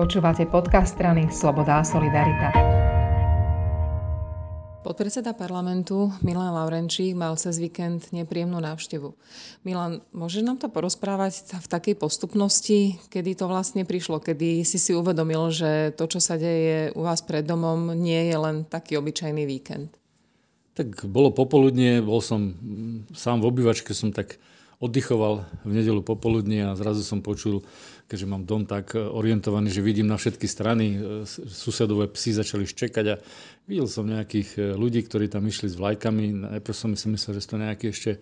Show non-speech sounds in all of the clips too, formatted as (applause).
Počúvate podcast strany Sloboda a Solidarita. Podpredseda parlamentu Milan Laurenčík mal cez víkend nepríjemnú návštevu. Milan, môžeš nám to porozprávať v takej postupnosti, kedy to vlastne prišlo, kedy si si uvedomil, že to, čo sa deje u vás pred domom, nie je len taký obyčajný víkend? Tak bolo popoludnie, bol som sám v obývačke, som tak oddychoval v nedelu popoludní a zrazu som počul, keďže mám dom tak orientovaný, že vidím na všetky strany, e, susedové psy začali ščekať a videl som nejakých e, ľudí, ktorí tam išli s vlajkami. Najprv som si myslel, že to nejakí ešte e,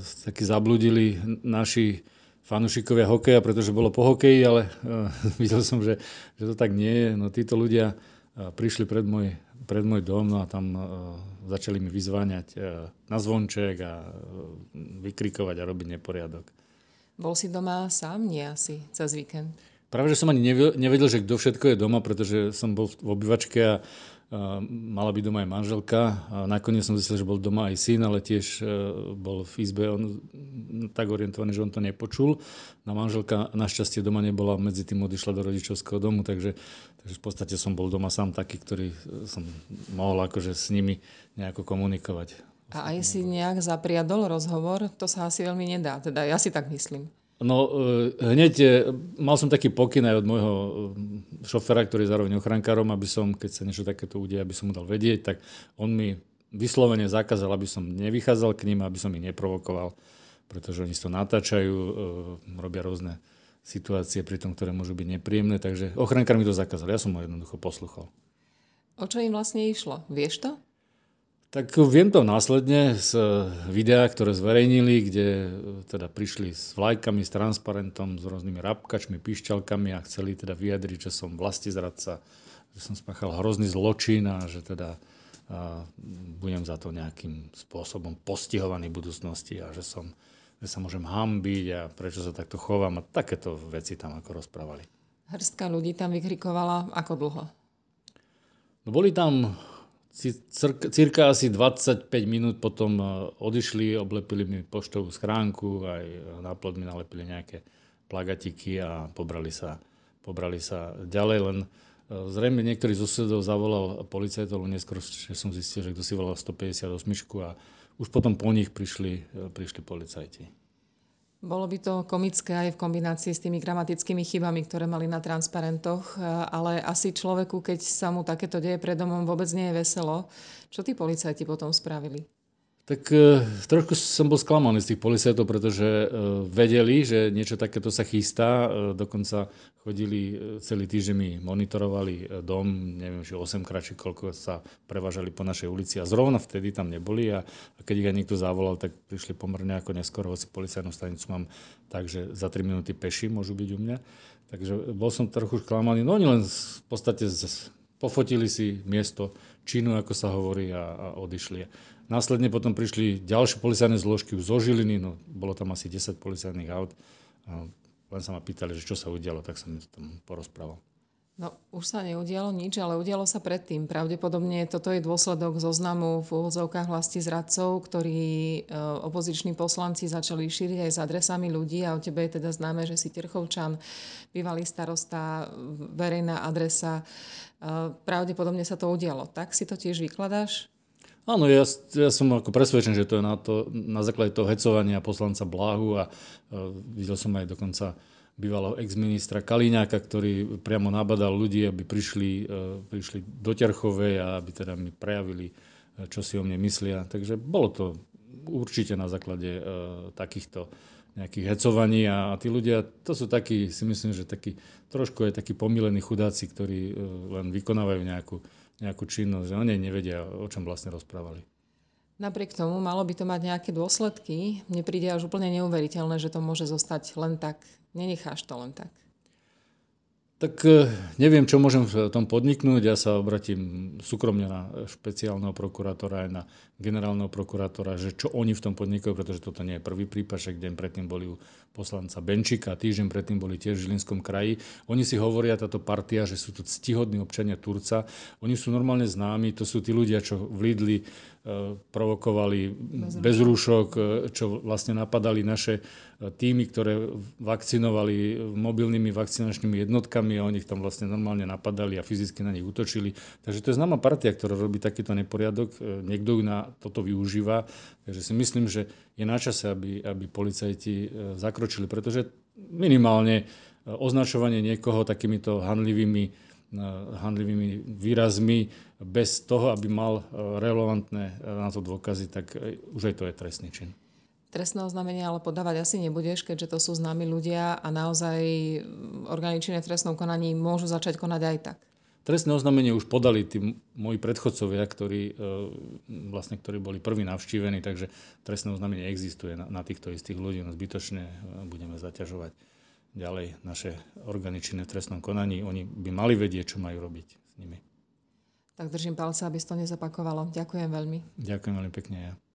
takí zabludili naši fanúšikovia hokeja, pretože bolo po hokeji, ale (laughs) videl som, že, že to tak nie je. No títo ľudia prišli pred môj pred môj dom no a tam uh, začali mi vyzváňať uh, na zvonček a uh, vykrikovať a robiť neporiadok. Bol si doma sám? Nie asi, cez víkend? Práve, že som ani nevedel, že kto všetko je doma, pretože som bol v obývačke a mala byť doma aj manželka. A nakoniec som zistil, že bol doma aj syn, ale tiež bol v izbe on tak orientovaný, že on to nepočul. Na manželka našťastie doma nebola, medzi tým odišla do rodičovského domu, takže, takže v podstate som bol doma sám taký, ktorý som mohol akože s nimi nejako komunikovať. A aj si nejak zapriadol rozhovor? To sa asi veľmi nedá, teda ja si tak myslím. No e, hneď e, mal som taký pokyn aj od môjho e, šoféra, ktorý je zároveň ochrankárom, aby som, keď sa niečo takéto udeje, aby som mu dal vedieť, tak on mi vyslovene zakázal, aby som nevychádzal k ním, aby som ich neprovokoval, pretože oni to natáčajú, robia rôzne situácie pri tom, ktoré môžu byť nepríjemné, takže ochrankár mi to zakázal, ja som ho jednoducho posluchol. O čo im vlastne išlo? Vieš to? Tak viem to následne z videa, ktoré zverejnili, kde e, teda prišli s vlajkami, s transparentom, s rôznymi rabkačmi, pišťalkami a chceli teda vyjadriť, že som vlastizradca, že som spáchal hrozný zločin a že teda a budem za to nejakým spôsobom postihovaný v budúcnosti a že, som, že sa môžem hambiť a prečo sa takto chovám a takéto veci tam ako rozprávali. Hrstka ľudí tam vykrikovala ako dlho? No boli tam cirka asi 25 minút potom e, odišli, oblepili mi poštovú schránku, aj na plod mi nalepili nejaké plagatiky a pobrali sa, pobrali sa ďalej, len zrejme niektorý z susedov zavolal policajtov, neskôr že som zistil, že kto si volal 158 a už potom po nich prišli, e, prišli policajti. Bolo by to komické aj v kombinácii s tými gramatickými chybami, ktoré mali na transparentoch, ale asi človeku, keď sa mu takéto deje pred domom, vôbec nie je veselo. Čo tí policajti potom spravili? Tak e, trošku som bol sklamaný z tých policajtov, pretože e, vedeli, že niečo takéto sa chystá. E, dokonca chodili celý týždeň mi monitorovali dom, neviem, že 8 krát, či koľko sa prevážali po našej ulici a zrovna vtedy tam neboli a, a keď ich aj niekto zavolal, tak prišli pomerne ako neskoro, hoci policajnú stanicu mám tak, že za 3 minúty peši môžu byť u mňa. Takže bol som trochu sklamaný. No oni len v podstate pofotili si miesto činu, ako sa hovorí, a, a odišli. Následne potom prišli ďalšie policajné zložky zo Žiliny, no bolo tam asi 10 policajných aut. A len sa ma pýtali, že čo sa udialo, tak som to tam porozprával. No, už sa neudialo nič, ale udialo sa predtým. Pravdepodobne toto je dôsledok zoznamu v úvodzovkách vlasti zradcov, ktorí e, opoziční poslanci začali šíriť aj s adresami ľudí a o tebe je teda známe, že si Terchovčan, bývalý starosta, verejná adresa. E, pravdepodobne sa to udialo. Tak si to tiež vykladáš? Áno, ja, ja som ako presvedčený, že to je na, to, na základe toho hecovania poslanca Bláhu a uh, videl som aj dokonca bývalého ex-ministra Kaliňáka, ktorý priamo nabadal ľudí, aby prišli, uh, prišli do Terchovej a aby teda mi prejavili, uh, čo si o mne myslia. Takže bolo to určite na základe uh, takýchto nejakých hecovaní a, tí ľudia, to sú takí, si myslím, že takí, trošku je takí pomilení chudáci, ktorí len vykonávajú nejakú nejakú činnosť, oni nevedia, o čom vlastne rozprávali. Napriek tomu malo by to mať nejaké dôsledky. Mne príde až úplne neuveriteľné, že to môže zostať len tak. Nenecháš to len tak. Tak e, neviem, čo môžem v tom podniknúť. Ja sa obratím súkromne na špeciálneho prokurátora aj na generálneho prokurátora, že čo oni v tom podnikajú, pretože toto nie je prvý prípad, však deň predtým boli u poslanca Benčika, týždeň predtým boli tiež v Žilinskom kraji. Oni si hovoria, táto partia, že sú to ctihodní občania Turca. Oni sú normálne známi, to sú tí ľudia, čo v Lidli provokovali bez, rúšok, čo vlastne napadali naše týmy, ktoré vakcinovali mobilnými vakcinačnými jednotkami a oni ich tam vlastne normálne napadali a fyzicky na nich útočili. Takže to je známa partia, ktorá robí takýto neporiadok. Niekto ju na toto využíva. Takže si myslím, že je na čase, aby, aby policajti zakročili, pretože minimálne označovanie niekoho takýmito handlivými handlivými výrazmi bez toho, aby mal e, relevantné e, na to dôkazy, tak už aj to je trestný čin. Trestné oznámenie ale podávať asi nebudeš, keďže to sú známi ľudia a naozaj orgány činné v trestnom konaní môžu začať konať aj tak. Trestné oznámenie už podali tí moji predchodcovia, ktorí, vlastne, ktorí boli prví navštívení, takže trestné oznámenie existuje na, na týchto istých ľudí, no zbytočne budeme zaťažovať ďalej naše orgány činné v trestnom konaní. Oni by mali vedieť, čo majú robiť s nimi. Tak držím palce, aby to nezapakovalo. Ďakujem veľmi. Ďakujem veľmi pekne ja.